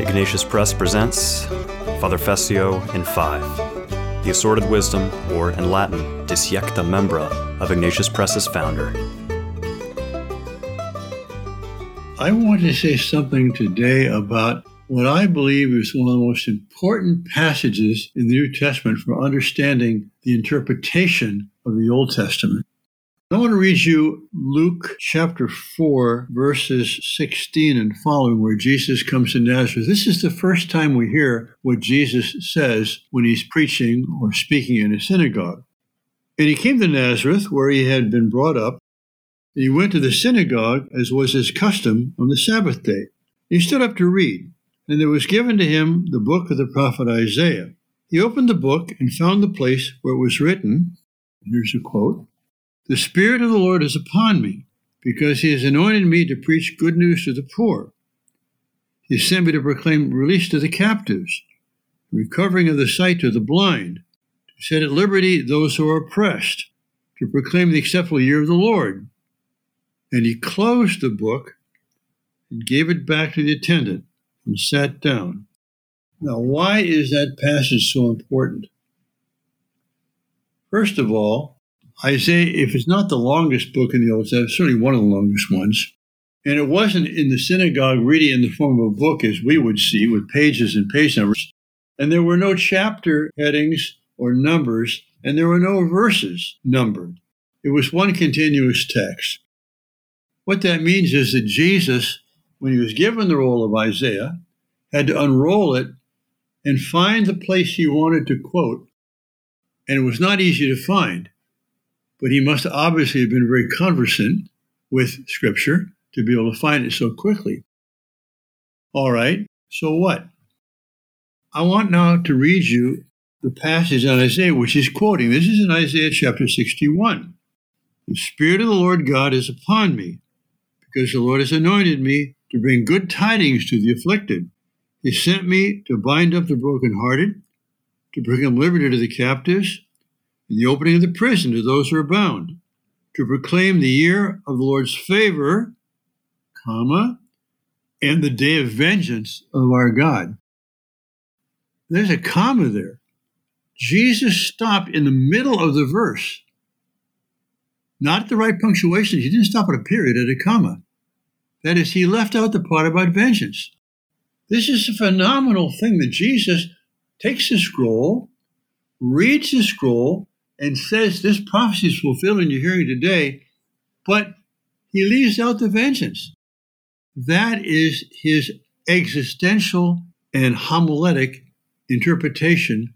Ignatius Press presents Father Fessio in Five, the assorted wisdom, or in Latin, Disjecta Membra, of Ignatius Press's founder. I want to say something today about what I believe is one of the most important passages in the New Testament for understanding the interpretation of the Old Testament. I want to read you Luke chapter 4, verses 16 and following, where Jesus comes to Nazareth. This is the first time we hear what Jesus says when he's preaching or speaking in a synagogue. And he came to Nazareth, where he had been brought up. And he went to the synagogue, as was his custom, on the Sabbath day. He stood up to read, and there was given to him the book of the prophet Isaiah. He opened the book and found the place where it was written. Here's a quote the Spirit of the Lord is upon me, because he has anointed me to preach good news to the poor. He sent me to proclaim release to the captives, recovering of the sight to the blind, to set at liberty those who are oppressed, to proclaim the acceptable year of the Lord. And he closed the book and gave it back to the attendant and sat down. Now, why is that passage so important? First of all, Isaiah, if it's not the longest book in the Old Testament, certainly one of the longest ones. And it wasn't in the synagogue reading in the form of a book as we would see with pages and page numbers. And there were no chapter headings or numbers, and there were no verses numbered. It was one continuous text. What that means is that Jesus, when he was given the roll of Isaiah, had to unroll it and find the place he wanted to quote. And it was not easy to find but he must obviously have been very conversant with Scripture to be able to find it so quickly. All right, so what? I want now to read you the passage on Isaiah, which is quoting. This is in Isaiah chapter 61. The Spirit of the Lord God is upon me, because the Lord has anointed me to bring good tidings to the afflicted. He sent me to bind up the brokenhearted, to bring liberty to the captives, and the opening of the prison to those who are bound, to proclaim the year of the Lord's favor, comma, and the day of vengeance of our God. There's a comma there. Jesus stopped in the middle of the verse, not the right punctuation. He didn't stop at a period, at a comma. That is, he left out the part about vengeance. This is a phenomenal thing that Jesus takes the scroll, reads the scroll, and says this prophecy is fulfilled in your hearing today, but he leaves out the vengeance. That is his existential and homiletic interpretation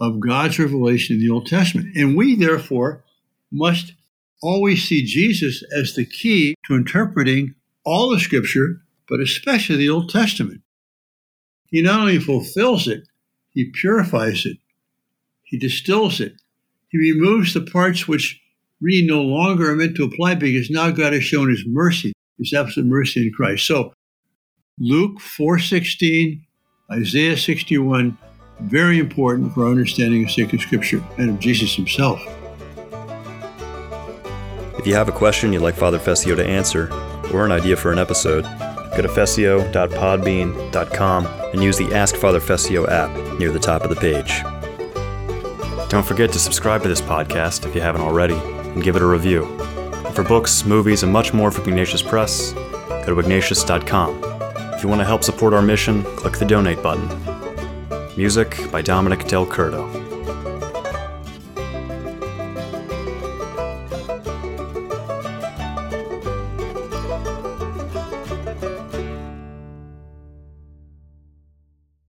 of God's revelation in the Old Testament. And we, therefore, must always see Jesus as the key to interpreting all the Scripture, but especially the Old Testament. He not only fulfills it, he purifies it, he distills it, he removes the parts which really no longer are meant to apply because now God has shown his mercy, his absolute mercy in Christ. So Luke 4.16, Isaiah 61, very important for our understanding of sacred scripture and of Jesus himself. If you have a question you'd like Father Fessio to answer, or an idea for an episode, go to fessio.podbean.com and use the Ask Father Fessio app near the top of the page. Don't forget to subscribe to this podcast if you haven't already, and give it a review. And for books, movies, and much more from Ignatius Press, go to ignatius.com. If you want to help support our mission, click the donate button. Music by Dominic Del Curto.